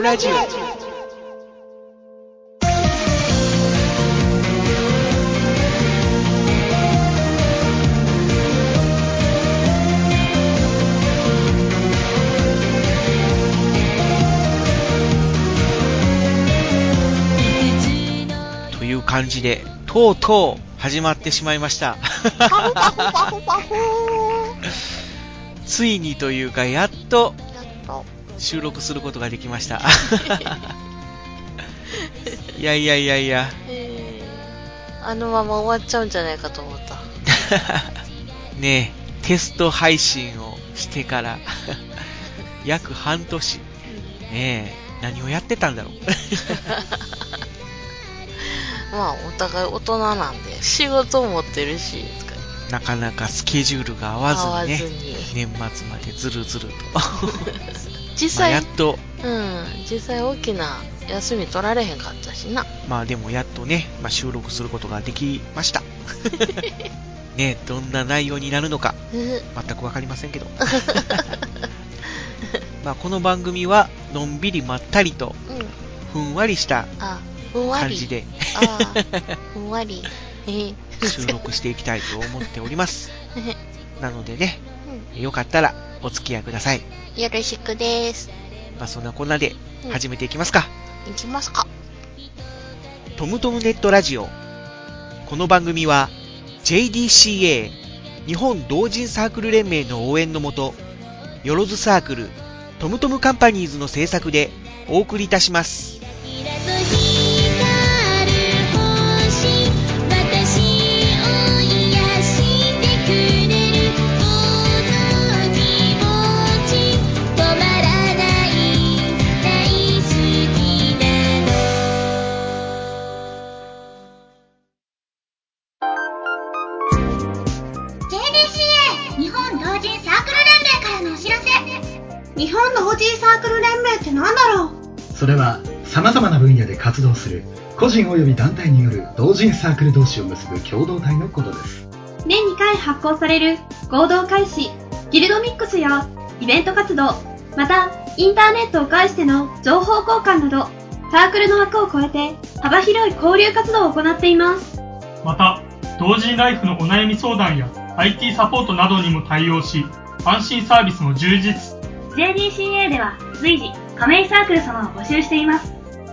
トラジオ。という感じで、とうとう始まってしまいました。ついにというか、やっとやっと。収録することができました。いやいやいやいや、えー、あのまま終わっちゃうんじゃないかと思った。ねえ、テスト配信をしてから、約半年。ねえ、何をやってたんだろう。まあ、お互い大人なんで、仕事持ってるし、なかなかスケジュールが合わずにね。年末までずるずると。実まあや際っ、と、うん、実際大きな休み取られへんかったしな。まあでもやっとね、まあ、収録することができました。ねどんな内容になるのか、え全くわかりませんけど。まあこの番組は、のんびりまったりと、うん。ふんわりした。感じでふんわり。えー収録していきたいと思っております。うなのでね、よかったらお付き合いください。んよろしくです。まあそんなこんなで始めていきますか。いきますか。トムトムネットラジオ。この番組は JDCA 日本同人サークル連盟の応援のもと、よろずサークルトムトムカンパニーズの制作でお送りいたします。それは様々な分野で活動する個人及び団体による同人サークル同士を結ぶ共同体のことです年2回発行される合同開始、ギルドミックスやイベント活動、またインターネットを介しての情報交換など、サークルの枠を超えて幅広い交流活動を行っています。また、同人ライフのお悩み相談や IT サポートなどにも対応し、安心サービスも充実。JDCA では随時加盟サークル様を募集しています。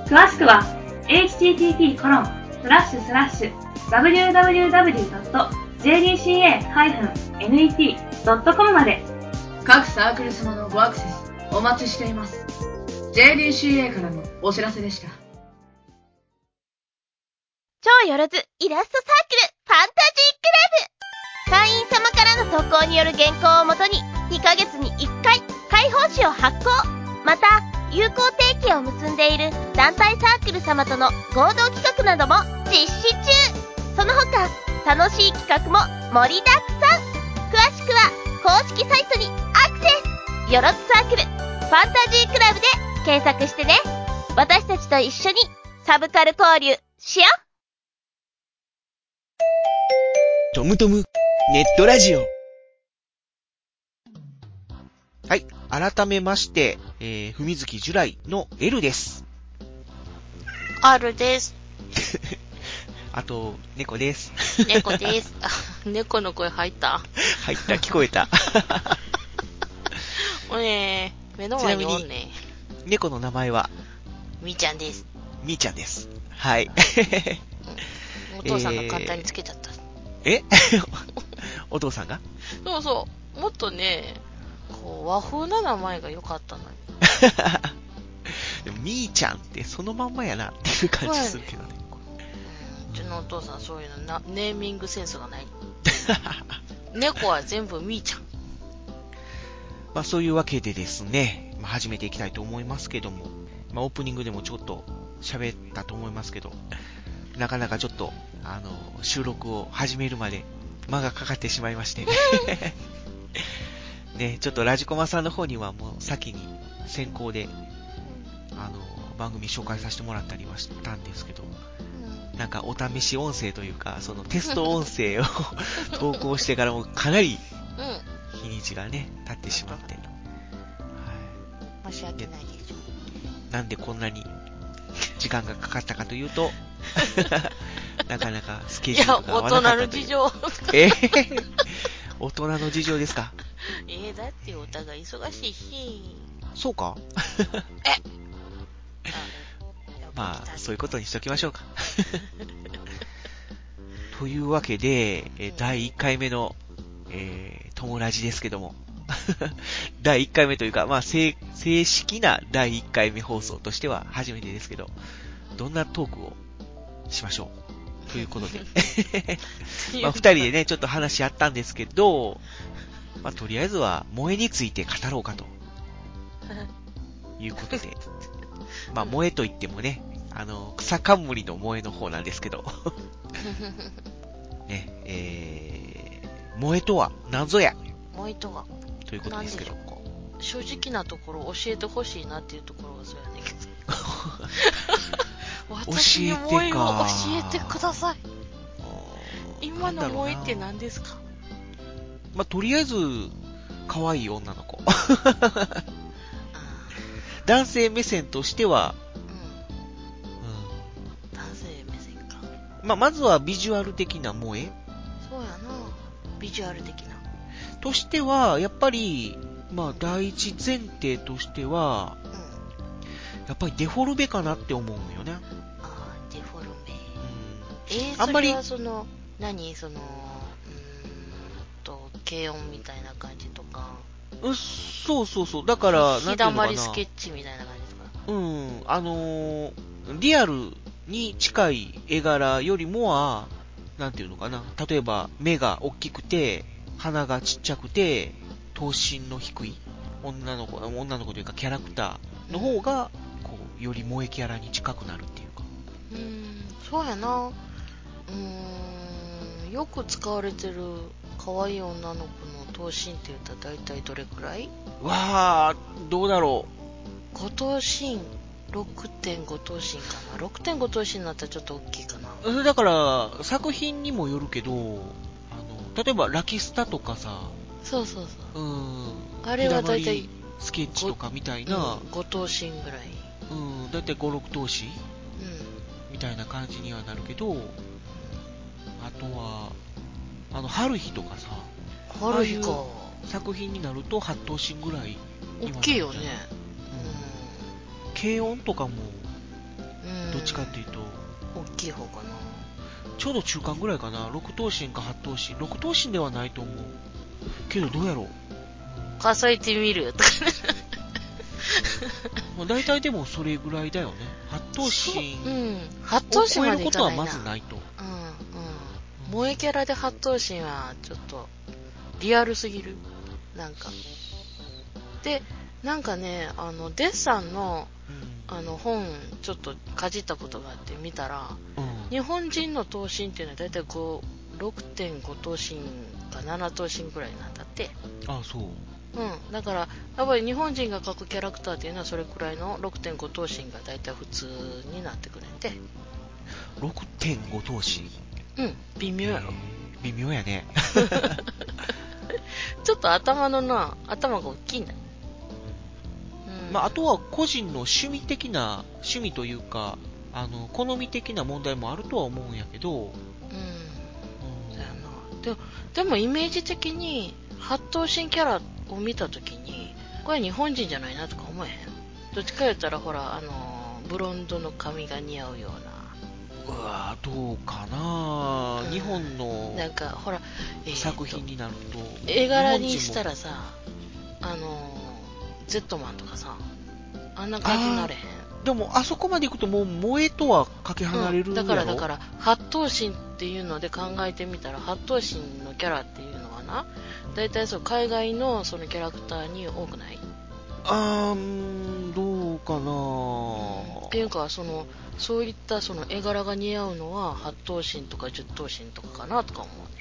詳しくは http://www.jdca-net.com まで。各サークル様のごアクセスお待ちしています。JDCA からのお知らせでした。超よろずイラストサークルファンタジークラブ。会員様からの投稿による原稿をもとに2ヶ月に1回開放誌を発行。また友好提携を結んでいる団体サークル様との合同企画なども実施中その他楽しい企画も盛りだくさん詳しくは公式サイトにアクセスよろずサークルファンタジークラブで検索してね私たちと一緒にサブカル交流しようトムトムネットラジオ。はい。改めまして、えー、ふみずきジュライの L です。R です。あと、猫です。猫です。あ猫の声入った入った、聞こえた。おね目の前におんね猫の名前は、みーちゃんです。みーちゃんです。はい。お父さんが簡単につけちゃった。え？お父さんが？そうそう。もっとね、こう、和風な名前が良かったのに。でもみーちゃんってそのまんまやなっていう感じするけどね。うちのお父さんそういうのな、ネーミングセンスがない。猫は全部みーちゃん。まあそういうわけでですね、まあ、始めていきたいと思いますけども、まあオープニングでもちょっと喋ったと思いますけど、なかなかちょっと、あの、収録を始めるまで間がかかってしまいまして。ね、ちょっとラジコマさんの方にはもう先に先行で、あの、番組紹介させてもらったりはしたんですけど、なんかお試し音声というか、そのテスト音声を 投稿してからもかなりうん。日にちがね、経ってしまって。はい。申し訳ないでしょ。なんでこんなに 時間がかかったかというと、なかなかスケジュールが合わ大人なかったという。の事情。えー大人の事情ですか？えー、だってお互い忙しいし。そうか？あまあ、そういうことにしときましょうか。というわけで、えー第1回目の、えー、友ラジですけども。第1回目というか、まあ、正、正式な第1回目放送としては初めてですけど、どんなトークをしましょう？ということで。まあ、二人でね、ちょっと話し合ったんですけど、まあ、とりあえずは、萌えについて語ろうかと。いうことで。まあ、萌えといってもね、あの、草冠の萌えの方なんですけど。ね、えー、萌えとは何ぞや？もう一が、ということ何ですけど。正直なところ教えてほしいなっていうところがそうやねんけど。私に萌えを教えてください。今の萌えってな何ですか？まあ、とりあえず、可愛い女の子。あ 男性目線としては、ーうん。男性目線か。まあ、まずはビジュアル的な萌えそうやな。ビジュアル的な。としては、やっぱり、まあ、第一前提としては、うん。やっぱりデフォルメかなって思うんよね。あーデフォルメ。うん。えー、あんまりその、何？その、軽音みたいな感じとか、うそうそうそう。だから、日だ。まりスケッチみたいな感じとか？うん。あのーリアルに近い絵柄よりもは、なんていうのかな。例えば、目が大きくて、鼻がちっちゃくて、頭身の低い女の子、女の子というかキャラクターの方が、こう、より萌えキャラに近くなるっていうか。うーん、そうやな。うーん、よく使われてる可愛い女の子の頭身って言ったら大体どれくらい？わー、どうだろ ?5 頭身、6.5頭身かな？6.5頭身になったらちょっと大きいかな。う。それだから、作品にもよるけど、あの、例えばラキスタとかさ、そうそうそう。うん。あれは大体、スケッチとかみたいうん、な、5頭身ぐらい。うん、だいたい5、6投資うみたいな感じにはなるけど、あとは、あの、春日とかさ、ん。春日か。作品になると8頭身ぐらい。大きいよね。うん。軽音とかも。どっちかっていうと、大きい方かな。ちょうど中間ぐらいかな。6頭身か8頭身。6頭身ではないと思う。けどどうやろう。数えてみるとかね。まあ、大体でもそれぐらいだよね。8頭身そううん。8頭を超えることは。まずないと。萌えキャラで8頭身はちょっとリアルすぎる。なんか。で、なんかね、あの、デッサンのうんあの本ちょっとかじったことがあって見たら、うん日本人の頭身っていうのはだいたい5 6.5頭身か7頭身くらいなんだって。あ、そう。うん。だから、やっぱり日本人が描くキャラクターっていうのはそれくらいの6.5頭身がだいたい普通になってくれて。6.5投資。うん。微妙やろ。微妙やね。ちょっと頭のな、頭が大きいんだ。うん。まあ、あとは個人の趣味的な、趣味というか、あの、好み的な問題もあるとは思うんやけど、うん。うよな。でも、でもイメージ的に、八頭身キャラを見たときに、これ日本人じゃないなとか思えへん。どっちか言ったら、ほら、あの、ブロンドの髪が似合うよううわぁ、どうかな、うん日本のな。なんか、ほら、えーと作品になると。絵柄にしたら日さ、あの、ゼットマンとかさ、あんな感じになれへん。でも、あそこまで行くともう萌えとはかけ離れるうんだからだから八頭身っていうので考えてみたら八頭身のキャラっていうのはな大体そう海外のそのキャラクターに多くない？あーん、どうかなっていうかそのそういったその絵柄が似合うのは八頭身とか十頭身とかかなとか思う。ね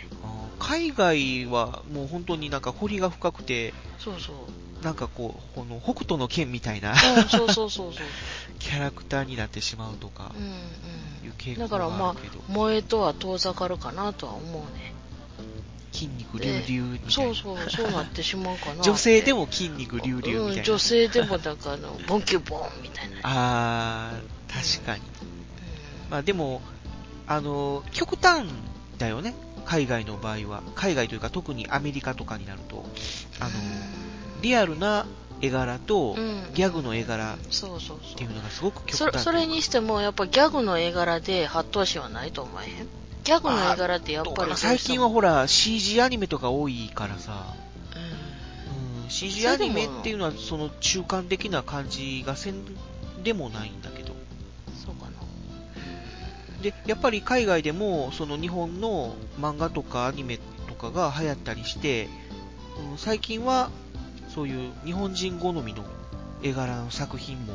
海外はもう本当になんか彫りが深くて、そうそう。なんかこう、この北斗の剣みたいなうんそうそうそうそう。キャラクターになってしまうとかうんいう傾うんだ向からまあがあるけど。萌えとは遠ざかるかなとは思うね筋肉隆々みたいな。そうそう、そうなってしまうかな。女性でも筋肉隆々みたいな。うん、女性でも、だから、あの、ボンキュボンみたいな。あー、確かに。うんまあでも、あの、極端だよね。海外の場合は。海外というか特にアメリカとかになると。あの、リアルな絵柄とうんギャグの絵柄っていうのがすごく極そ端れそれにしてもやっぱギャグの絵柄で八頭身はないと思えへん？ギャグの絵柄ってやっぱり最近はほら CG アニメとか多いからさ、うん。うん、CG アニメっていうのはその中間的な感じがせんでもないんだけど。そうかな。で、やっぱり海外でもその日本の漫画とかアニメとかが流行ったりして、うん最近はそういう日本人好みの絵柄の作品も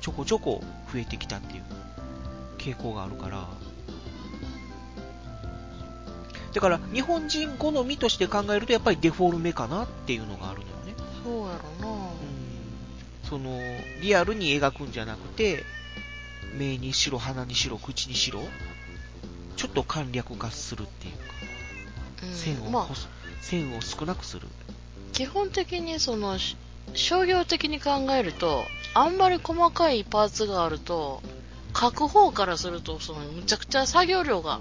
ちょこちょこ増えてきたっていう傾向があるから、だから日本人好みとして考えるとやっぱりデフォルメかなっていうのがあるのよね。そうやろなうんその、リアルに描くんじゃなくて、目にしろ、鼻にしろ、口にしろ、ちょっと簡略化するっていうか、うん線を、まあ細線を少なくする。基本的にそのし商業的に考えるとあんまり細かいパーツがあると書く方からするとそのむちゃくちゃ作業量が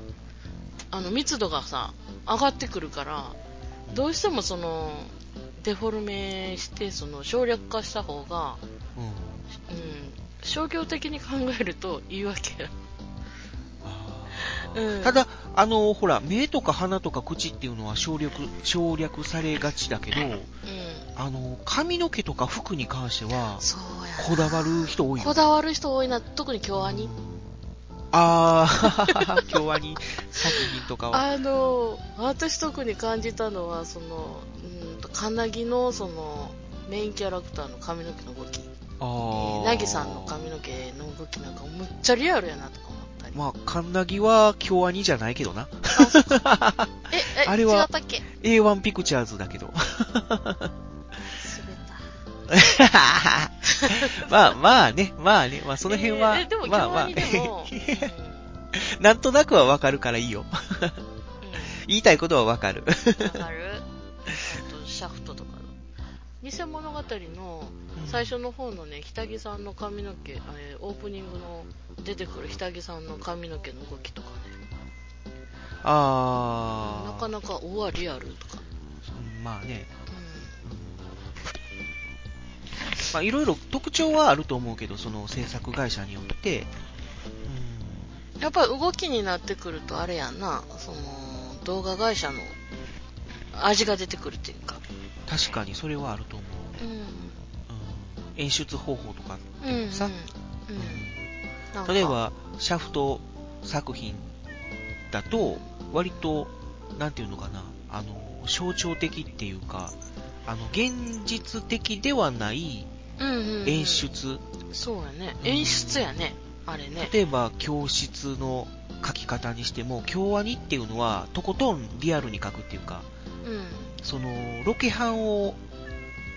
あの密度がさ上がってくるからどうしてもそのデフォルメしてその省略化した方が、うん。うん、商業的に考えるといいわけや、うん、ただ、あの、ほら、目とか鼻とか口っていうのは省略、省略されがちだけど、うん、あの、髪の毛とか服に関しては、こだわる人多いよ。こだわる人多いな。特に京アニあー、京アニ作品とかは。あの私特に感じたのはそのうんとカナギのそのメインキャラクターの髪の毛の動きあーなぎさんの髪の毛の動きなんかむっちゃリアルやなとか思ったり、まあ、カンナギは京アニじゃないけどな。あ ええあれは違ったっけ？A1 ピクチャーズだけど。滑った まあまあね、まあね、まあその辺は、えーでもまあまあ なんとなくはわかるからいいよ。うんうん言いたいことはわかる。わかるあとシャフトとかの偽物語の最初の方のね、ひたぎさんの髪の毛、えーオープニングの出てくるひたぎさんの髪の毛の動きとかね、あー。なかなか、うわ、リアルとか。うんまあね。うまあいろいろ特徴はあると思うけど、その制作会社によって。ん。やっぱり動きになってくると、あれやんな、その、動画会社の味が出てくるっていうか。確かにそれはあると思う。うん。うん演出方法とかうん、うん。さ、うん。なんか例え、ば、シャフト作品だと、割と、なんていうのかな、あの、象徴的っていうか、あの、現実的ではないうんうん、うん。演。出。そうやね。うん演出やね。あれね。例えば、教室の書き方にしても、京アニっていうのは、とことんリアルに書くっていうか、うん。その、ロケハンを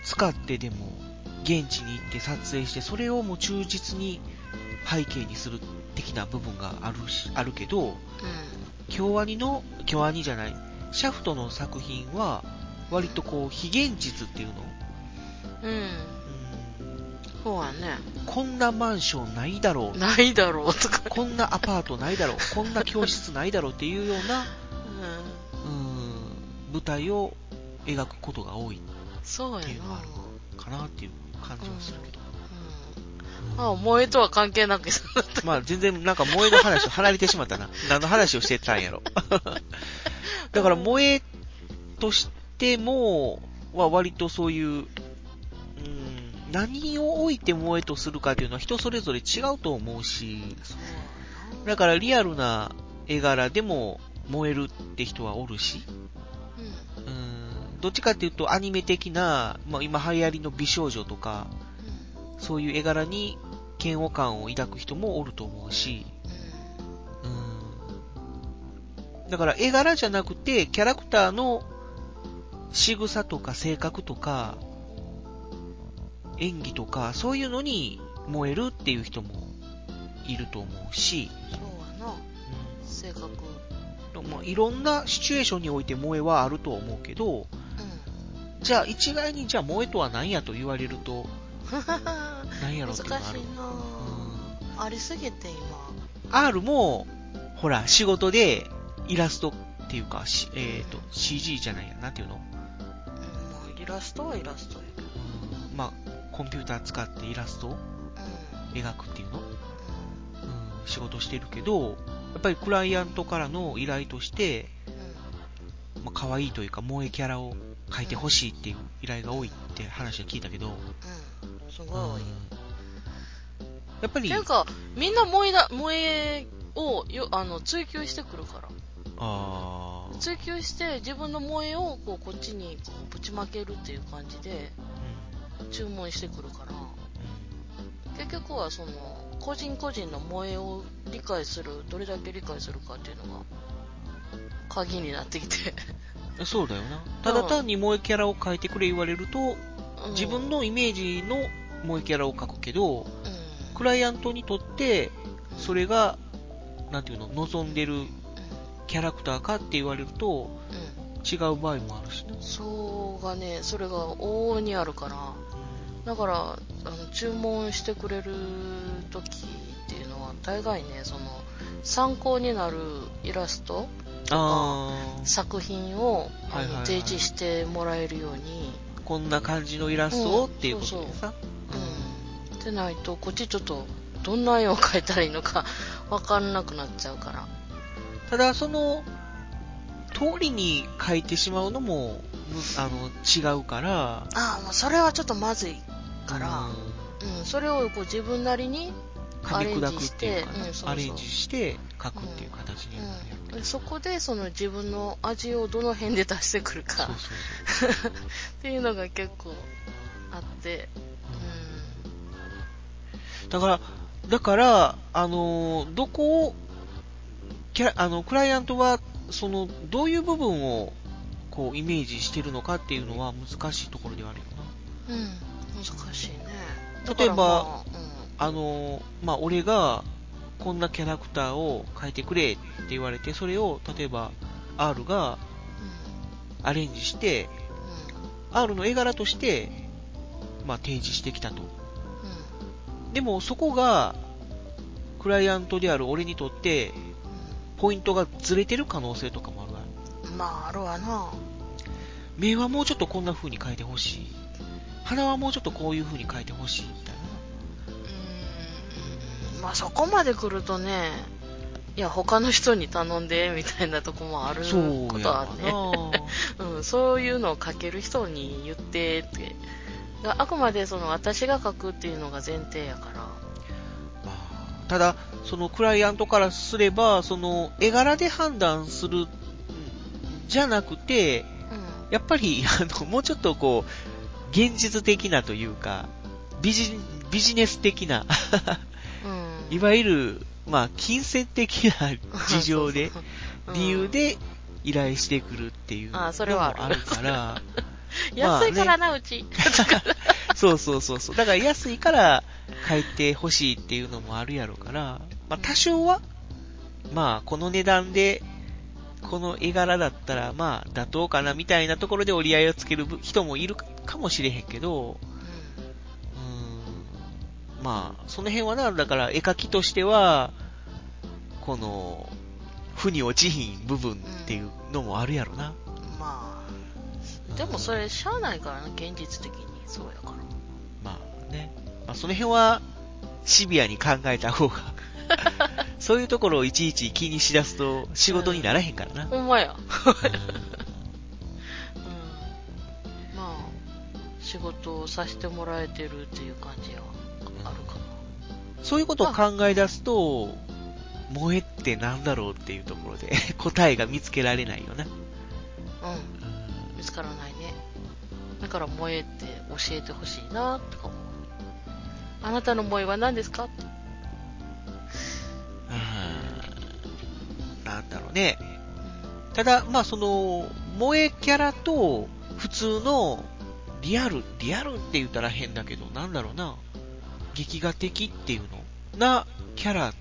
使ってでも、現地に行って撮影して、それをもう忠実に背景にする的な部分があるし、あるけど、う京アニの、京アニじゃない、シャフトの作品は、割とこう、非現実っていうの、ん。うん。うんそうやね。こんなマンションないだろう、ないだろうとか。こんなアパートないだろう、こんな教室ないだろうっていうような、うん。うん、舞台を描くことが多いそうていうのはある。かなっていう感じはするけど。うん。あ、萌えとは関係なく、まあ全然なんか萌えの話と 離れてしまったな。何の話をしてたんやろ。だから萌えとしても、は割とそういう、うん、何を置いて萌えとするかっていうのは人それぞれ違うと思うし、だからリアルな絵柄でも燃えるって人はおるし、うん。うん、どっちかっていうとアニメ的な、まあ今流行りの美少女とか、そういう絵柄に嫌悪感を抱く人もおると思うし、うんだから絵柄じゃなくて、キャラクターの仕草とか性格とか、演技とか、そういうのに燃えるっていう人もいると思うし、そうやな。性格。うんまあ、いろんなシチュエーションにおいて萌えはあるとは思うけど、うじゃあ一概にじゃあ萌えとは何やと言われると、ん。何やろ難しいっていうある。なありすぎて今。R も、ほら、仕事でイラストっていうか、しえっ、と、CG じゃないや、なんていうの？ラストはイラストやけど。うんまあ、コンピューター使ってイラストをうん。描くっていうの？うん、仕事してるけど、やっぱりクライアントからの依頼として、うん。まあ、可愛いというか、萌えキャラを描いてほしいっていう依頼が多いって話は聞いたけど、うん。うん。すごい。やっぱり、ていうか、みんな萌えだ、萌えをよあの追求してくるから。追求して自分の萌えをこうこっちにこうぶちまけるっていう感じで注文してくるから、結局はその、個人個人の萌えを理解する、どれだけ理解するかっていうのが、鍵になってきて。う んそうだよな。ただ単に萌えキャラを描いてくれ言われると、うん。自分のイメージの萌えキャラを描くけど、うん。クライアントにとって、それが、なんていうの、望んでるキャラクターかって言われると、うん違う場合もあるしな。そうがね、それが往々にあるから、だから、あの注文してくれる時っていうのは、大概ね、その、参考になるイラストあー作品を、あの提示してもらえるように、こんな感じのイラストをうんっていうことでさ。うん。でないと、こっちちょっと、どんな絵を描いたらいいのか、わかんなくなっちゃうから。ただ、その、通りに書いてしまうのも、むあの、違うから、ああ、もうそれはちょっとまずいから、うん。うん、それをこう自分なりに、噛み砕くっていうかね。アレンジしてうんそうそう。アレンジして書くっていう形になるやうん、でそこでその自分の味をどの辺で出してくるか。っていうのが結構あって、だから、だから、あのーどこを、キャラ、あの、クライアントは、その、どういう部分を、こう、イメージしてるのかっていうのは難しいところではあるよな。うん、うん、難しいね。例えばだからまああのーまあ、俺が、こんなキャラクターを描いてくれって言われて、それを、例えば、R がアレンジして、R の絵柄として、まあ、提示してきたと。うん、うん、でも、そこが、クライアントである俺にとって、ポイントがずれてる可能性とかもあるわ。うん。まあ、あるわな。目はもうちょっとこんな風に描いてほしい。鼻はもうちょっとこういう風に描いてほしいみたいな。うん、まあそこまで来るとね、いや、他の人に頼んで、みたいなとこもあることはね。な うん、そういうのを書ける人に言ってって。があくまでその私が書くっていうのが前提やから。まあただ、そのクライアントからすれば、その絵柄で判断するんじゃなくて、うやっぱり、あの、もうちょっとこう、現実的なというか、ビジビジネス的な、ん。うん。いわゆる、まあ、金銭的な事情で、理由で依頼してくるっていうのもあるから、う ん安いからな、うち。そうそうそうそう。だから安いから書いてほしいっていうのもあるやろから、まあ多少は、まあこの値段で、この絵柄だったらまあ妥当かなみたいなところで折り合いをつける人もいるかもしれへんけど、うーん、まあその辺はな、だから絵描きとしては、この、負に落ちひん部分っていうのもあるやろな。うんまあ。でもそれ、しゃあないからな、現実的に。そうやから。まあね。まあその辺はシビアに考えた方が、そういうところをいちいち気にしだすと仕事にならへんからな。ほんまや。うんうん。まあ、仕事をさせてもらえてるっていう感じはあるかそういうことを考え出すと、萌えってなんだろうっていうところで 答えが見つけられないよな。な。うん。見つからないね。だから萌えって教えてほしいなとか。あなたの萌えは何ですか？うんなんだろうね。ただ、まあその、萌えキャラと普通のリアル、リアルって言ったら変だけど、なんだろうな。劇画的っていうの？なキャラ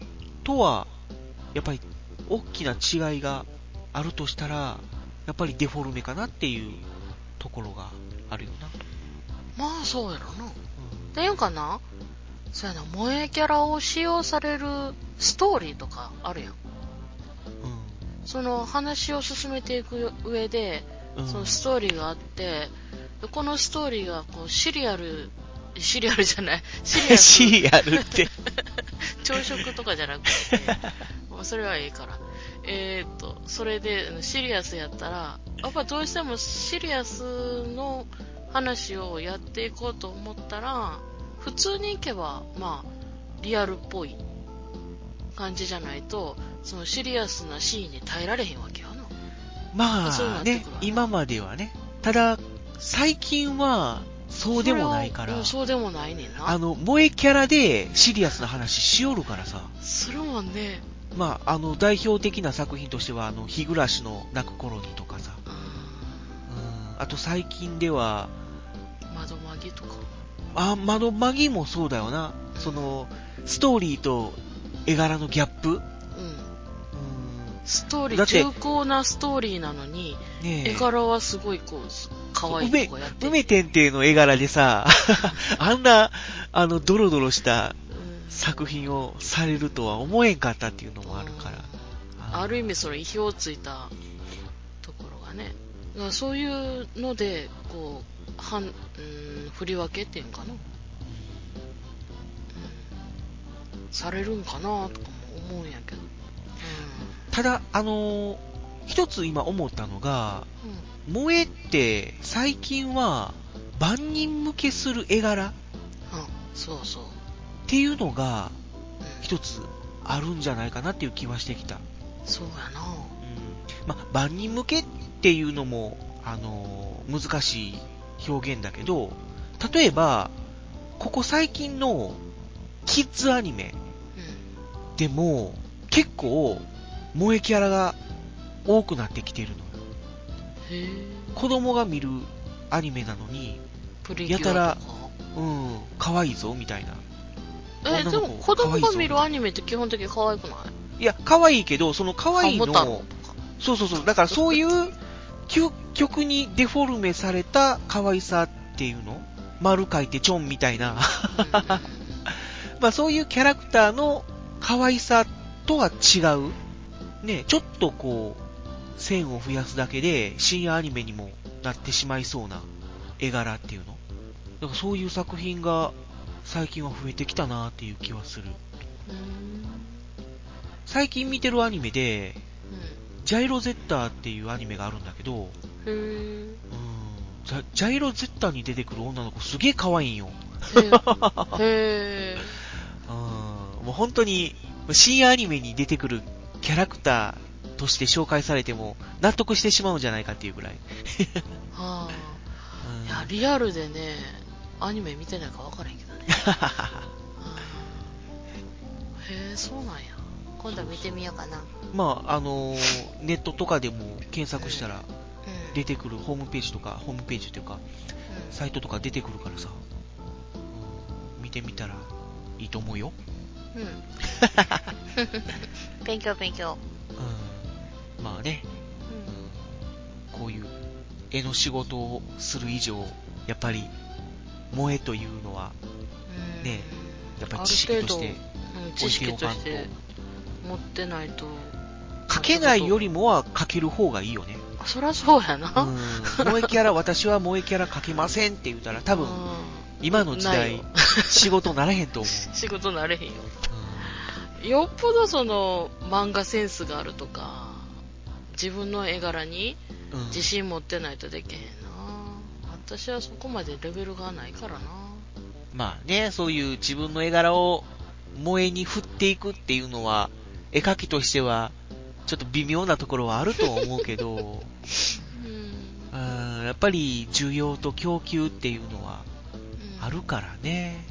とは、やっぱり大きな違いがあるとしたら、やっぱりデフォルメかなっていうところがあるよな。まあそうやろな。うんっていうかな、そうやな、萌えキャラを使用されるストーリーとかあるやん。その話を進めていく上で、うん。うんそのストーリーがあって、でこのストーリーがこうシリアル、シリアルじゃない、シリアスシリアルって。朝食とかじゃなくて、それはいいから。えーっと、それでシリアスやったら、やっぱどうしてもシリアスの話をやっていこうと思ったら、普通に行けば、まあ、リアルっぽい感じじゃないと、そのシリアスなシーンに耐えられへんわけよな。まあね今まではね。ただ、最近は、そうでもないからそうでもないねんな。あの、萌えキャラでシリアスな話しよるからさ。するもんね。まあ、あの、代表的な作品としては、あの、日暮らしの泣く頃にとかさ。ううん。あと最近では、ん。窓マギとか。あ、窓マギもそうだよな。その、ストーリーと絵柄のギャップうん。うん。ストーリー、重厚なストーリーなのに、ねえ。絵柄はすごいこう、可愛い梅とかやってる。梅天帝の絵柄でさ、あんな、あの、ドロドロしたうん作品をされるとは思えんかったっていうのもあるから。ある意味それ意表をついたところがね。そういうので、こう、はん、うん、振り分けっていうんかな。うん。されるんかなとかも思うんやけど。ただ、あのー一つ今思ったのが、うん。萌えって最近は万人向けする絵柄っうん。うん。そうそう。ていうのがうん。一つあるんじゃないかなっていう気はしてきた。そうやな。うん。まあ、万人向けっていうのも、あのー難しい表現だけど、例えば、ここ最近のキッズアニメうん。でも結構萌えキャラが多くなってきてるのよ。子供が見るアニメなのに、やたらか。うん、可愛いぞ、みたいな。え、でも子供が見るアニメって基本的に可愛くない？いや、可愛いけど、その可愛いの。そうそうそう、だからそういう、究極にデフォルメされた可愛さっていうの？丸書いてちょんみたいな。まあそういうキャラクターの可愛さとは違う。ね、ちょっとこう、線を増やすだけで深夜アニメにもなってしまいそうな絵柄っていうの？だからそういう作品が最近は増えてきたなっていう気はする。最近見てるアニメで、ジャイロゼッターっていうアニメがあるんだけど、ジャジャイロゼッターに出てくる女の子すげえ可愛いんよ。へうん もう本当に、深夜アニメに出てくるキャラクターとして紹介されても納得してしまうんじゃないかっていうぐらい。ーはあ。うんいや、リアルでね、アニメ見てないから分からへんけどね。うんへえ、そうなんや。今度は見てみようかな。まあ、あのーネットとかでも検索したらうん。出てくるホームページとか、ホームページというか、うんサイトとか出てくるからさ、うん見てみたらいいと思うよ。うん。勉強勉強。うん、まあね、うん。こういう絵の仕事をする以上、やっぱり、萌えというのは、うんねやっぱり知識としてある程度うんと持ってないと。書けないよりもは書ける方がいいよね。あそりゃそうやな。うん。萌えキャラ、私は萌えキャラ書けませんって言ったら、多分、うん今の時代仕事なれへんと思 仕事なれへんよ。う。よっぽどその漫画センスがあるとか、自分の絵柄にうん。うん自信持ってないとできへんな。私はそこまでレベルがないからな。まあね、そういう自分の絵柄を萌えに振っていくっていうのは、絵描きとしては、ちょっと微妙なところはあるとは思うけど、うん。うん、やっぱり需要と供給っていうのはうんあるからね。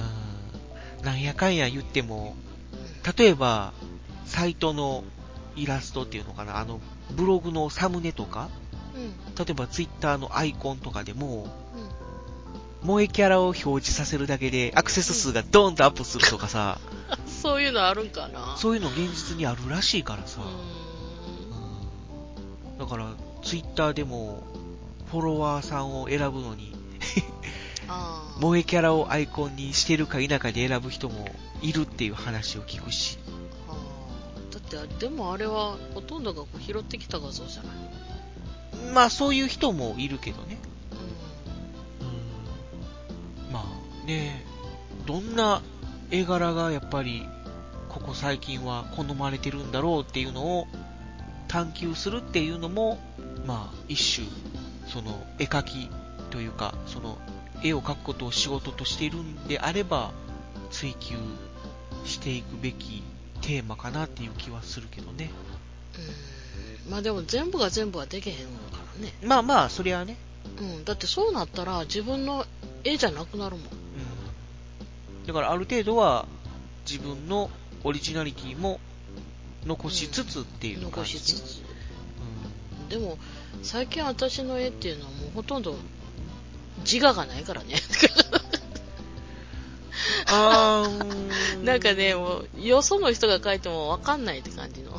ううん。なんやかんや言っても、ん例えば、サイトのイラストっていうのかな、あの、ブログのサムネとか、うん。例えばツイッターのアイコンとかでも、うん。萌えキャラを表示させるだけでアクセス数がドーンとアップするとかさ、そういうのあるんかなそういうの現実にあるらしいからさ、ううんだから、ツイッターでも、フォロワーさんを選ぶのに。萌えキャラをアイコンにしてるか否かで選ぶ人もいるっていう話を聞くし。だってあ、でもあれは、ほとんどがこう拾ってきた画像じゃないまあ、そういう人もいるけどね。ううん。まあ、ねどんな絵柄がやっぱり、ここ最近は好まれてるんだろうっていうのを探求するっていうのも、まあ、一種、その、絵描きというか、その、絵を描くことを仕事としているんであれば、追求していくべきテーマかなっていう気はするけどね。ん。うん。まあでも全部が全部はできへんからね。まあまあ、そりゃね。うん。だってそうなったら自分の絵じゃなくなるもん。うん。だからある程度は、自分のオリジナリティも残しつつっていう感じ、残しつつ。でも、最近私の絵っていうのはもうほとんど自我がないからね。あーなんかね、もう、よその人が書いてもわかんないって感じの。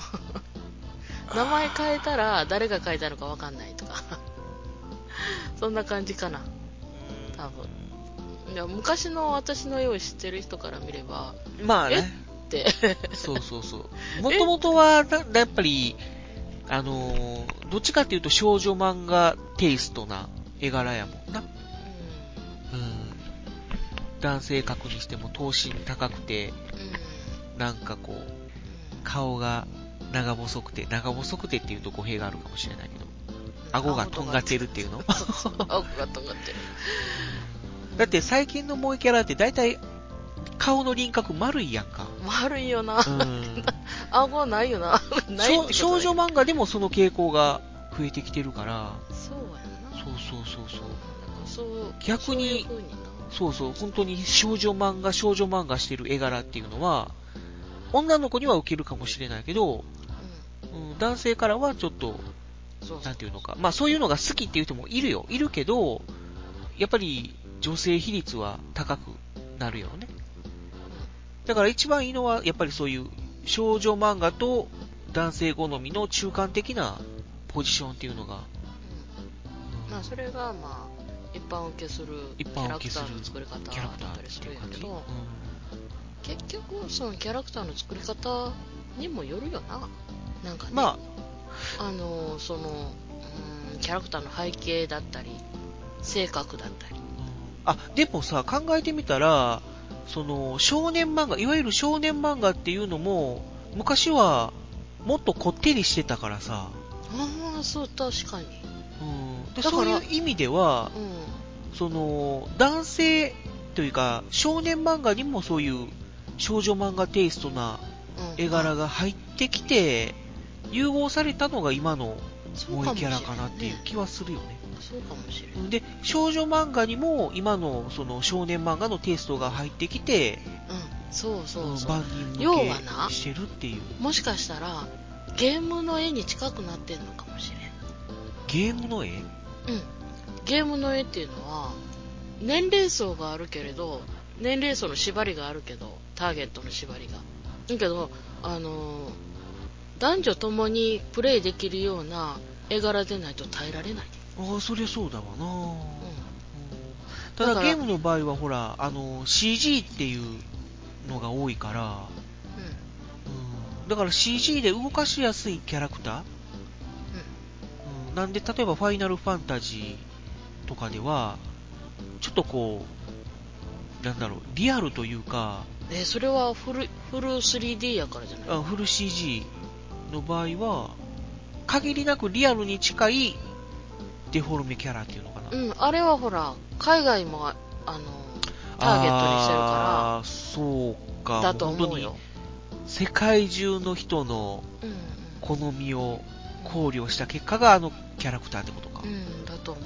名前変えたら誰が書いたのかわかんないとか。そんな感じかな、多分。いや昔の私の絵を知ってる人から見れば、まあね。って、そうそうそう。もともとは、なやっぱり、あのーどっちかっていうと少女漫画テイストな絵柄やもんな。うん。男性格にしても頭身高くて、うん。うん。なんかこう、顔が長細くて、長細くてっていうと語弊があるかもしれないけど、顎がとんがってるっていうの？顎がとんがってる。だって最近の萌えキャラって大体顔の輪郭丸いやんか。悪いよな。うん。顎ないよな。ない少少女漫漫画でもその傾向が増えてきてるから、そうやな。そうそうそうそう。そう逆にそうそう本当に少女漫画、少女漫画してる絵柄っていうのは、女の子には受けるかもしれないけど、うん、男性からはちょっと、なんていうのか、まあそういうのが好きっていう人もいるよ。いるけど、やっぱり女性比率は高くなるよね。だから一番いいのは、やっぱりそういう少女漫画と男性好みの中間的なポジションっていうのが、うんまあそれがまあ一般受けするキ一ャラクターの作り方だったりす。るんやけどうん結局そのキャラクターの作り方にもよるよな。なんかね。まあのそのうんキャラクターの背景だったり性格だったりあ、でもさ、考えてみたら、その、少年漫画、いわゆる少年漫画っていうのも、昔は、もっとこってりしてたからさ、ああそう確かに。うん、でだからそういう意味では、うん。その、男性というか、少年漫画にもそういう少女漫画テイストなうん。絵柄が入ってきて、融合されたのが今の萌えキャラかなっていう気はするよね。そうかもしれない。で、少女漫画にも今のその少年漫画のテイストが入ってきて、うんそうそうそう。万人要向はなけしてるっていう。もしかしたらゲームの絵に近くなってんのかもしれん。ゲームの絵？うん。ゲームの絵っていうのは年齢層があるけれど年齢層の縛りがあるけどターゲットの縛りが。だけどあのー男女ともにプレイできるような絵柄でないと耐えられない、ああ、そりゃそうだわな、ううん。ただゲームの場合はほら、あの、CG っていうのが多いから、ん。うん、だから CG で動かしやすいキャラクター、うん、なんで例えばファイナルファンタジーとかでは、ちょっとこう、なんだろう、リアルというか、うん、えそれはフルフル 3D やからじゃないあフル CG の場合は、限りなくリアルに近いデフォルメキャラっていうのかな。うんあれはほら海外もああのターゲットにしてるかあーそうか。らだと思うよ、世界中の人の好みを考慮した結果があのキャラクターってことか。うんだと思う、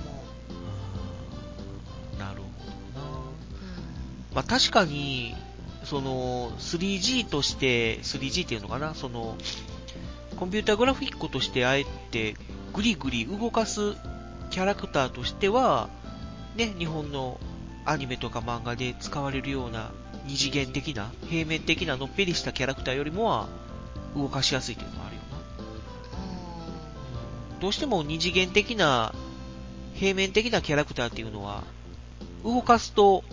うんなるほどな。うん。まあ確かに、その 3G として、3G っていうのかな、そのコンピュータグラフィックとしてあえてグリグリ動かすキャラクターとしては、ね、日本のアニメとか漫画で使われるような二次元的な、平面的なのっぺりしたキャラクターよりもは動かしやすいっていうのはあるよな。どうしても二次元的な、平面的なキャラクターっていうのは、動かすと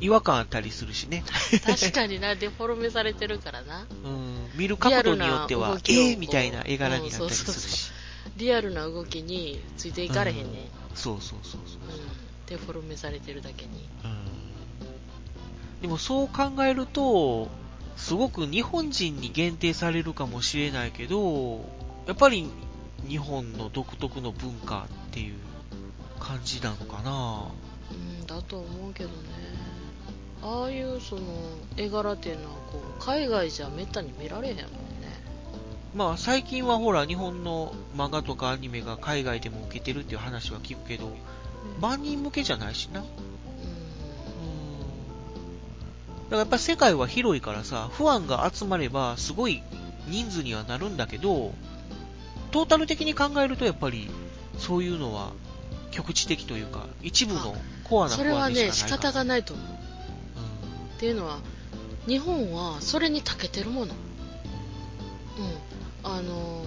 違和感あったりするしね。確かにな、デフォルメされてるからな。うん、見る角度によってはリアルな動、きをえーみたいな絵柄になったりするし。リアルな動きについていかれへんね。そうそうそうそう。うん。デフォルメされてるだけに。うんでもそう考えると、すごく日本人に限定されるかもしれないけど、やっぱり日本の独特の文化っていう感じなのかなうん、だと思うけどね。ああいうその絵柄っていうのはこう海外じゃめったに見られへんもんね。まあ最近はほら日本の漫画とかアニメが海外でも受けてるっていう話は聞くけど、万人向けじゃないしな。うん。だからやっぱ世界は広いからさ、ファンが集まればすごい人数にはなるんだけど、トータル的に考えるとやっぱりそういうのは局地的というか、一部のコアなフそれはね、仕しかないから。方がないと思う。うんっていうのは、日本はそれに長けてるもの。うん。あの、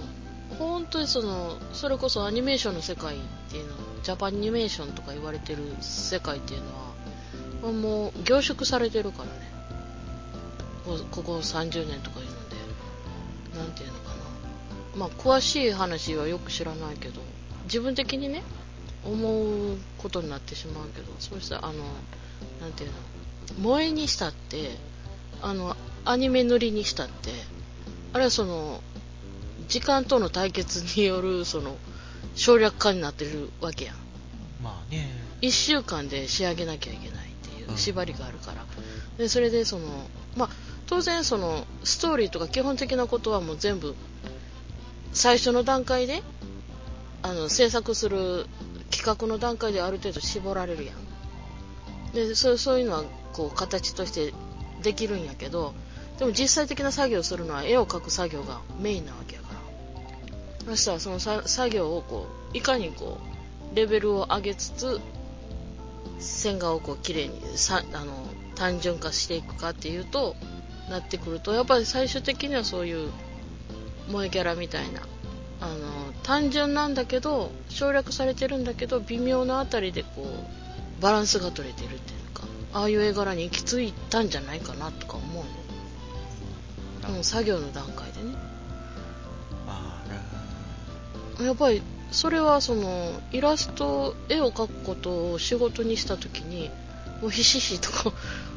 本当にその、それこそアニメーションの世界っていうの、ジャパンアニメーションとか言われてる世界っていうのは、もう凝縮されてるからね。ここ30年とかいうので、なんていうのかな。まあ、詳しい話はよく知らないけど、自分的にね、思うことになってしまうけど、そうしたら、あの、なんていうの、萌えにしたって、あの、アニメ塗りにしたって、あれはその、時間との対決による、その、省略化になってるわけやん。まあね。1週間で仕上げなきゃいけないっていううん縛りがあるから。で、それでその、まあ、当然その、ストーリーとか基本的なことはもう全部、最初の段階で、あの、制作する企画の段階である程度絞られるやん。で、そうそういうのは、こう、形としてできるんやけど、でも実際的な作業をするのは絵を描く作業がメインなわ。そしたらそのさ作業をこう、いかにこう、レベルを上げつつ、線画をこう綺麗にさあの単純化していくかっていうとなってくるとやっぱり最終的にはそういう萌えキャラみたいなあの単純なんだけど省略されてるんだけど微妙なあたりでこうバランスが取れてるっていうかああいう絵柄に行き着いたんじゃないかなとか思うの、うん、作業の段階でね。やっぱりそれはそのイラスト絵を描くことを仕事にした時にもうひしひしとこう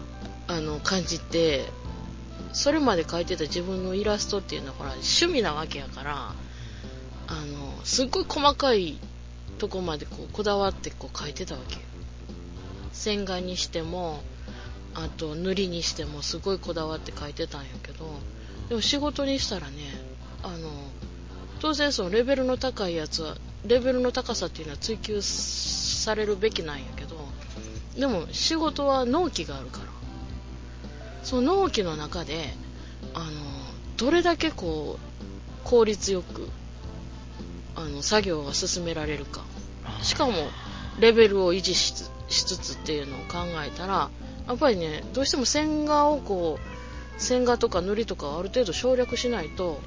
あの感じてそれまで描いてた自分のイラストっていうのはほら趣味なわけやからあのすっごい細かいとこまでこうこだわってこう描いてたわけよ。線画にしてもあと塗りにしてもすごいこだわって描いてたんやけどでも仕事にしたらねあの当然そのレベルの高いやつはレベルの高さっていうのは追求されるべきなんやけどでも仕事は納期があるから。その納期の中であのどれだけこう効率よくあの作業が進められるか。しかもレベルを維持しつつつっていうのを考えたらやっぱりねどうしても線画をこう線画とか塗りとかをある程度省略しないと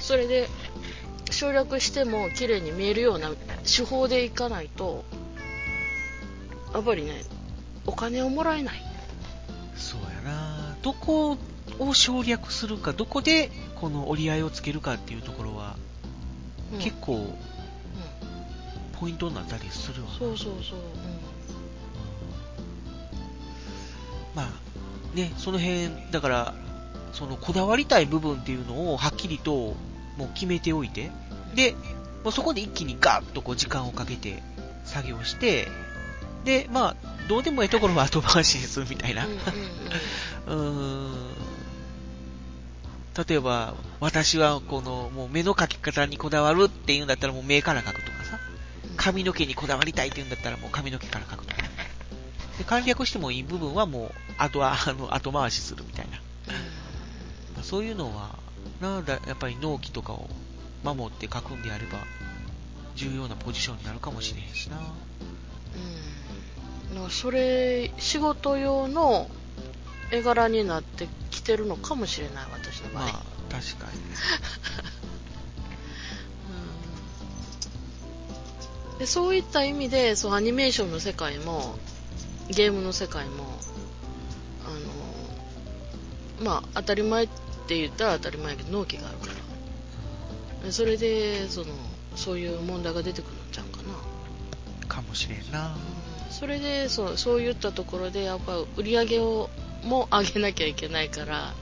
それで省略しても綺麗に見えるような手法でいかないとやっぱりねお金をもらえない。そうやな。どこを省略するか、どこでこの折り合いをつけるかっていうところは、うん。結構うん。ポイントになったりするわな。そうそうそう、まあ、ね、その辺、だから、そのこだわりたい部分っていうのをはっきりともう決めておいて、で、もうそこで一気にガーッとこう時間をかけて作業して、で、まあ、どうでもいいところは後回しにするみたいな。うん。例えば、私はこの、もう目の描き方にこだわるっていうんだったらもう目から描くとかさ、髪の毛にこだわりたいっていうんだったらもう髪の毛から描くとか。で、簡略してもいい部分はもう、あとは、あの、後回しするみたいな。まあそういうのは、なやっぱり納期とかを守って書くんであれば、重要なポジションになるかもしれへんしな。うんそれ仕事用の絵柄になってきてるのかもしれない私の場合、まあ、確かに。でそういった意味でそうアニメーションの世界もゲームの世界もあのまあ当たり前って言ったら当たり前やけど納期があるから。でそれでそのそういう問題が出てくるんちゃうかな。かもしれんな。それでそうそういったところでやっぱ売り上げをも上げなきゃいけないから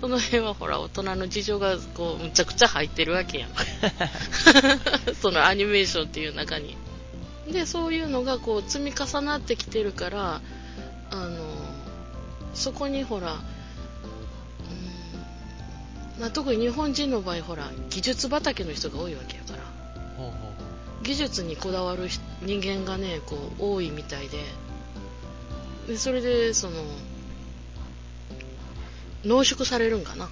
その辺はほら大人の事情がこうむちゃくちゃ入ってるわけやん。そのアニメーションっていう中に。でそういうのがこう積み重なってきてるからあのそこにほら、うんまあ、特に日本人の場合ほら技術畑の人が多いわけやから。技術にこだわる人人間がねこう多いみたいで。でそれでその濃縮されるんかな。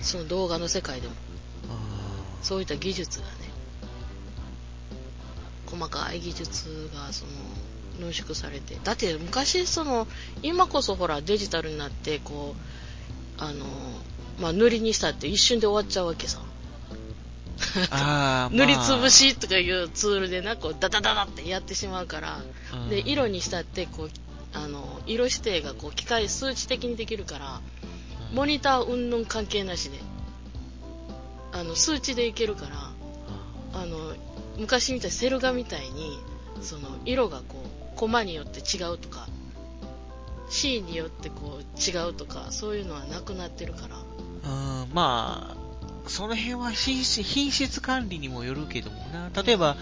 その動画の世界でも。そういった技術がね。細かい技術がその濃縮されて。だって昔その今こそほらデジタルになってこうあのまあ塗りにしたって一瞬で終わっちゃうわけさ。塗りつぶしとかいうツールでなこうダダダダってやってしまうから、うん。で色にしたってこうあの色指定がこう機械数値的にできるからうん。モニター云々関係なしであの数値でいけるからあの昔みたいにセル画みたいにその色がこうコマによって違うとかシーンによってこう違うとかそういうのはなくなってるからうん、まあ、その辺は品質品質管理にもよるけどもな。例えば、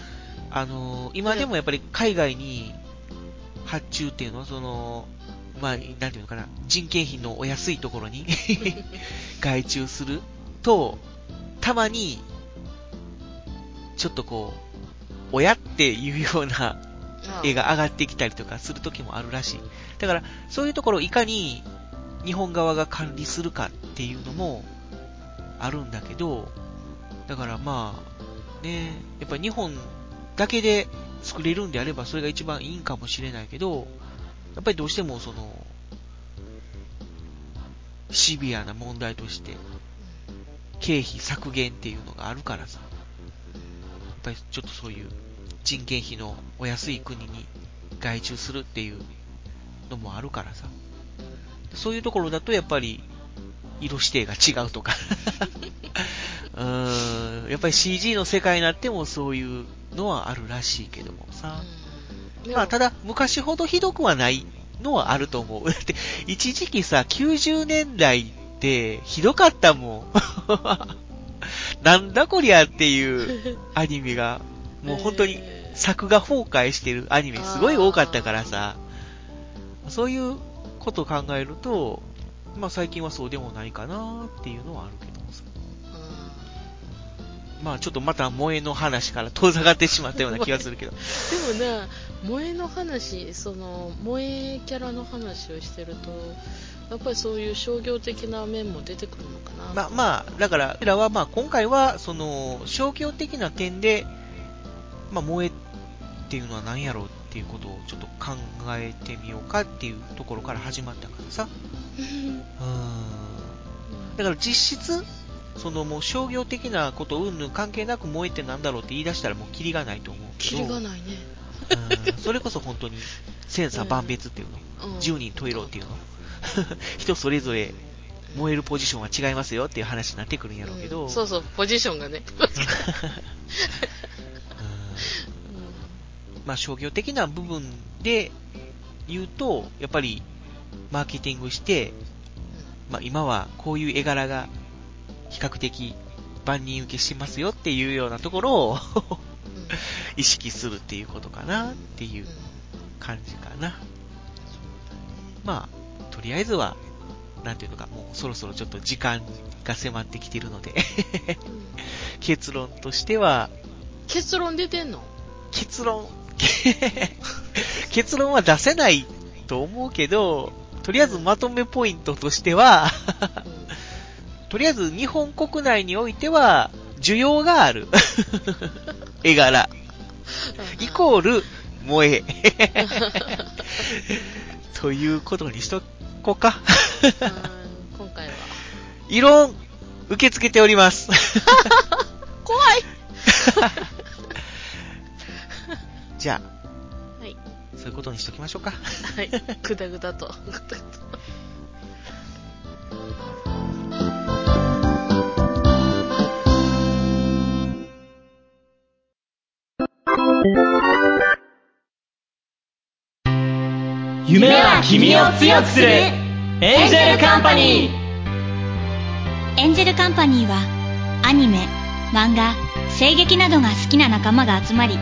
あの今でもやっぱり海外に発注っていうのは、その、まあ、なんていうのかな、人件費のお安いところに 外注すると、たまに、ちょっとこう、親っていうような絵が上がってきたりとかする時もあるらしい。だから、そういうところをいかに日本側が管理するかっていうのもあるんだけど、だからまあ、ね、やっぱ日本だけで作れるんであればそれが一番いいんかもしれないけど、やっぱりどうしてもその、シビアな問題として、経費削減っていうのがあるからさ、やっぱりちょっとそういう人件費のお安い国に外注するっていうのもあるからさ、そういうところだとやっぱり色指定が違うとか うーん、やっぱり CG の世界になってもそういうのはあるらしいけどもさ。うんまあ、ただ、昔ほどひどくはないのはあると思う。だって、一時期さ、90年代ってひどかったもん。なんだこりゃっていうアニメが、もう本当にえー作画崩壊してるアニメすごい多かったからさ、そういうことを考えると、まあ最近はそうでもないかなっていうのはあるけどもさ。まあちょっとまた萌えの話から遠ざかってしまったような気がするけど。うんでもね萌えの話その萌えキャラの話をしてるとやっぱりそういう商業的な面も出てくるのかなまあまあ、だから、俺らはまあ今回は、その、商業的な点で、まあ萌えっていうのは何やろうっていうことをちょっと考えてみようかっていうところから始まったからさ。うーん。だから実質、そのもう商業的なことうんぬん関係なく萌えってなんだろうって言い出したらもうキリがないと思うけキど。リがないね、うんそれこそ本当に、千差万別っていうの。うん、十人十色っていうの。人それぞれ燃えるポジションは違いますよっていう話になってくるんやろうけど。うんそうそうポジションがね、う んまあ商業的な部分で言うと、やっぱりマーケティングして、まあ今はこういう絵柄が比較的万人受けしてますよっていうようなところを 意識するっていうことかなっていう感じかな。まあ、とりあえずは、なんていうのか、もうそろそろちょっと時間が迫ってきてるので 結論としては、結論出てんの？結論、結論は出せないと思うけど、とりあえずまとめポイントとしては、とりあえず日本国内においては、需要がある。絵柄。イコール、萌え。ということにしとこうか。うん今回は異論、受け付けております。怖いじゃあ、はい。そういうことにしときましょうか。はい。ぐだぐだと。ぐだぐだと。夢は君を強くするエンジェルカンパニーエンジェルカンパニーはアニメ、漫画、声劇などが好きな仲間が集まり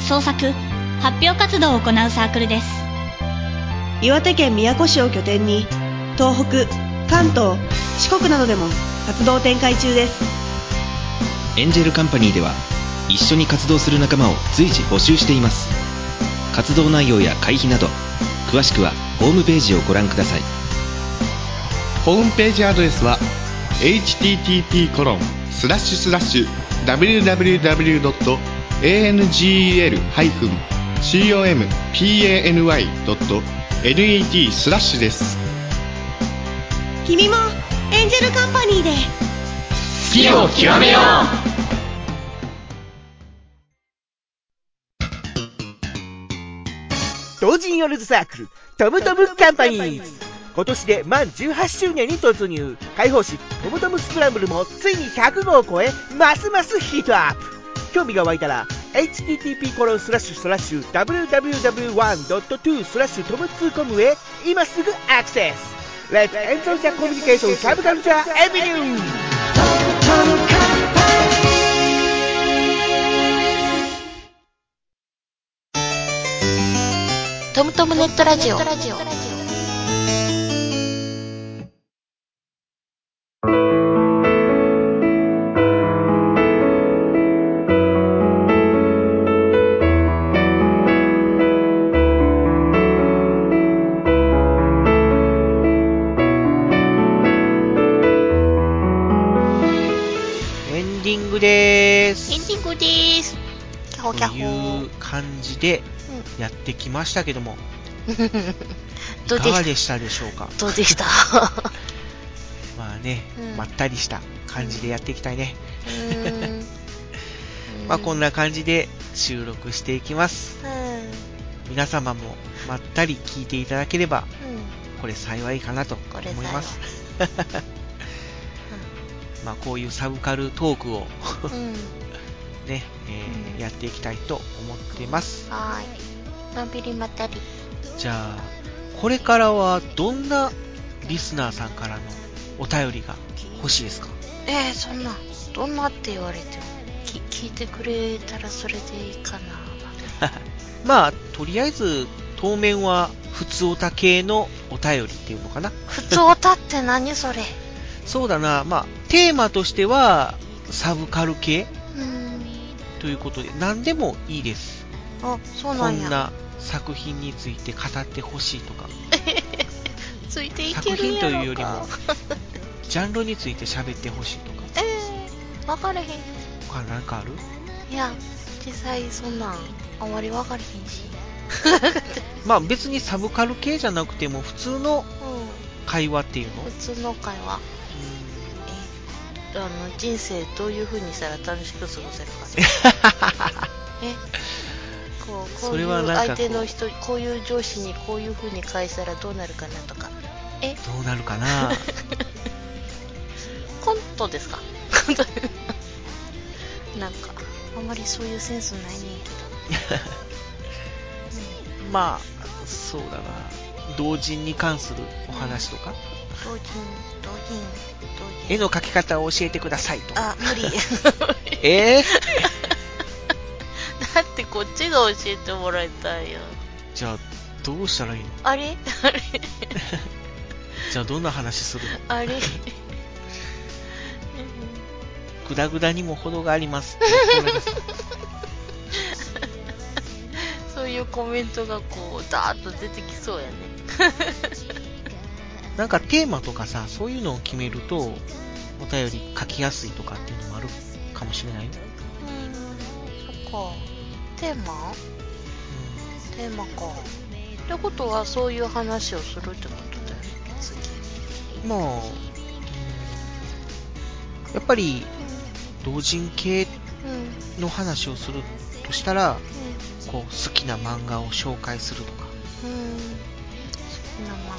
創作、発表活動を行うサークルです。岩手県宮古市を拠点に東北、関東、四国などでも活動展開中です。エンジェルカンパニーでは一緒に活動する仲間を随時募集しています。活動内容や会費など詳しくはホームページをご覧ください。ホームページアドレスは http コロンスラッシュスラッシュ www.angel-company.net スラッシュです君もエンジェルカンパニーで好きを極めよ同人ヨルズサークル、トムトムカンパニーズ。今年で満18周年に突入。開放誌、トムトムスクランブルもついに100号を超え、ますますヒートアップ。興味が湧いたら http コロスラッシュスラッシュ www.to スラッシュトムツーコムへ今すぐアクセス。トムトムネットラジオ感じでやってきましたけども、どうでした？いかがでしたでしょうか？どうでした？まあね、うん。まったりした感じでやっていきたいね。まあこんな感じで収録していきます。うん。皆様もまったり聞いていただければ、うん。これ幸いかなと思います。まあこういうサブカルトークをうん。ね、えーやっていきたいと思ってます。はーい。のんびりまったり。じゃあ、これからはどんなリスナーさんからのお便りが欲しいですか？えー、そんな、どんなって言われても、き聞いてくれたらそれでいいかな。まあ、とりあえず、当面は、普通オタ系のお便りっていうのかな？普通歌って何それ？そうだな、まあ、テーマとしては、サブカル系？うん。ということで、何でもいいです。あ、そうこなんや。んな作品について語ってほしいとか、ついていけ作る品というよりも。ジャンルについて喋ってほしいとか、えー、分かれへん。他なんかある？いや、実際そんなん、あまり分かれへんし。まあ別にサブカル系じゃなくても普通のうん。会話っていうの？普通の会話。え、あの、人生どういう風にしたら楽しく過ごせるか。え、こう、こそうれいう相手の人、こういう上司にこういう風に返したらどうなるかなとか。え、どうなるかな？コントですか？コントなんか、あんまりそういうセンスないねんけど。まあそうだな同人に関するお話とか？同人、同人、同人。絵の描き方を教えてくださいとかあ、無理。え？ー、だってこっちが教えてもらいたいよ。じゃあどうしたらいいの？あれ？あれ？じゃあどんな話するの？あれ？グダグダにも程がありますそういうコメントがこう、ダーッと出てきそうやね。なんかテーマとかさそういうのを決めるとお便り書きやすいとかっていうのもあるかもしれない？ようん、そっか。テーマ？テーマか。ってことはそういう話をするってことだよね、次。まあ、うんやっぱり同人系の話をするとしたら、こう好きな漫画を紹介するとかうん。うん。好きな漫画ね。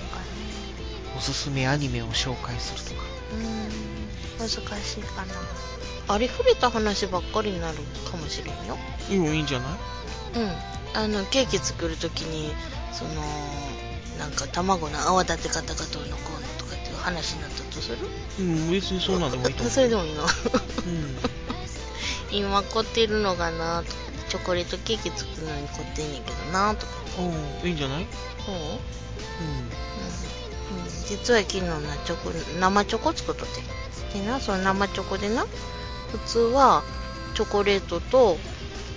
おすすめアニメを紹介するとか。うん。難しいかな。ありふれた話ばっかりになるかもしれんよ。いいよいいんじゃない？うん。あの、ケーキ作るときに、その、なんか卵の泡立て方がどうのこうのとかっていう話になったとする？うん別にそうなんでもいいと思う それでもいいの？うん。今凝ってるのがなとかチョコレートケーキ作るのに凝ってんねんけどなとか。うんいいんじゃない？そう、うんうん。うん、実は昨日なチョコ生チョコ作っとって。でなその生チョコでな普通はチョコレートと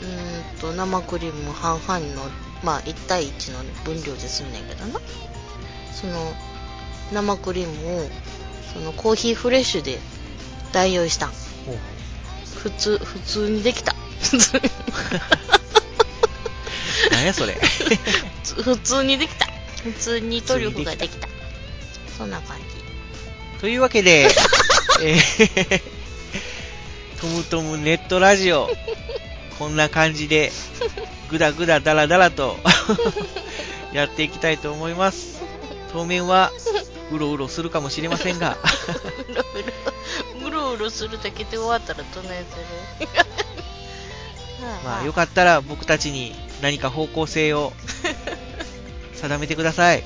うーんと生クリーム半々のまあ1対1の分量ですんねんけどな。その生クリームをそのコーヒーフレッシュで代用した。ん普通普通にできた。普通に何やそれ。普通にできた。普通にトリュフができたそんな感じというわけで、えートムトムネットラジオ、こんな感じで、ぐだぐだだらだらと やっていきたいと思います。当面は、うろうろするかもしれませんが、うろうろするだけで終わったらどないする まあよかったら僕たちに何か方向性を定めてください。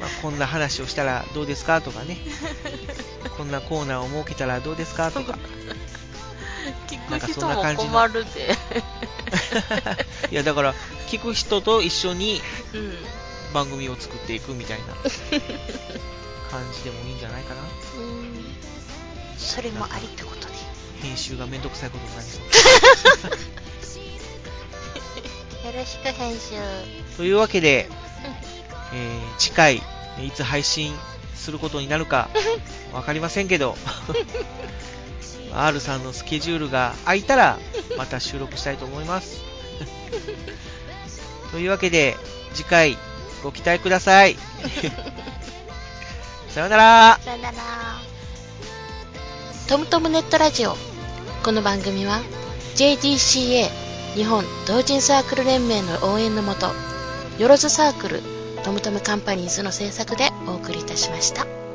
まあこんな話をしたらどうですかとかね。こんなコーナーを設けたらどうですかとか。聞く人も困るで いやだから聞く人と一緒にうん番組を作っていくみたいな 感じでもいいんじゃないかな。うんそれもありってことで編集がめんどくさいことになりそう。よろしく編集というわけで、えー次回、いつ配信することになるか わかりませんけど、R さんのスケジュールが空いたら、また収録したいと思います。というわけで、次回ご期待ください。さようなら。さよならトムトムネットラジオこの番組は JDCA 日本同人サークル連盟の応援のもとよろずサークルトムトムカンパニーズの制作でお送りいたしました。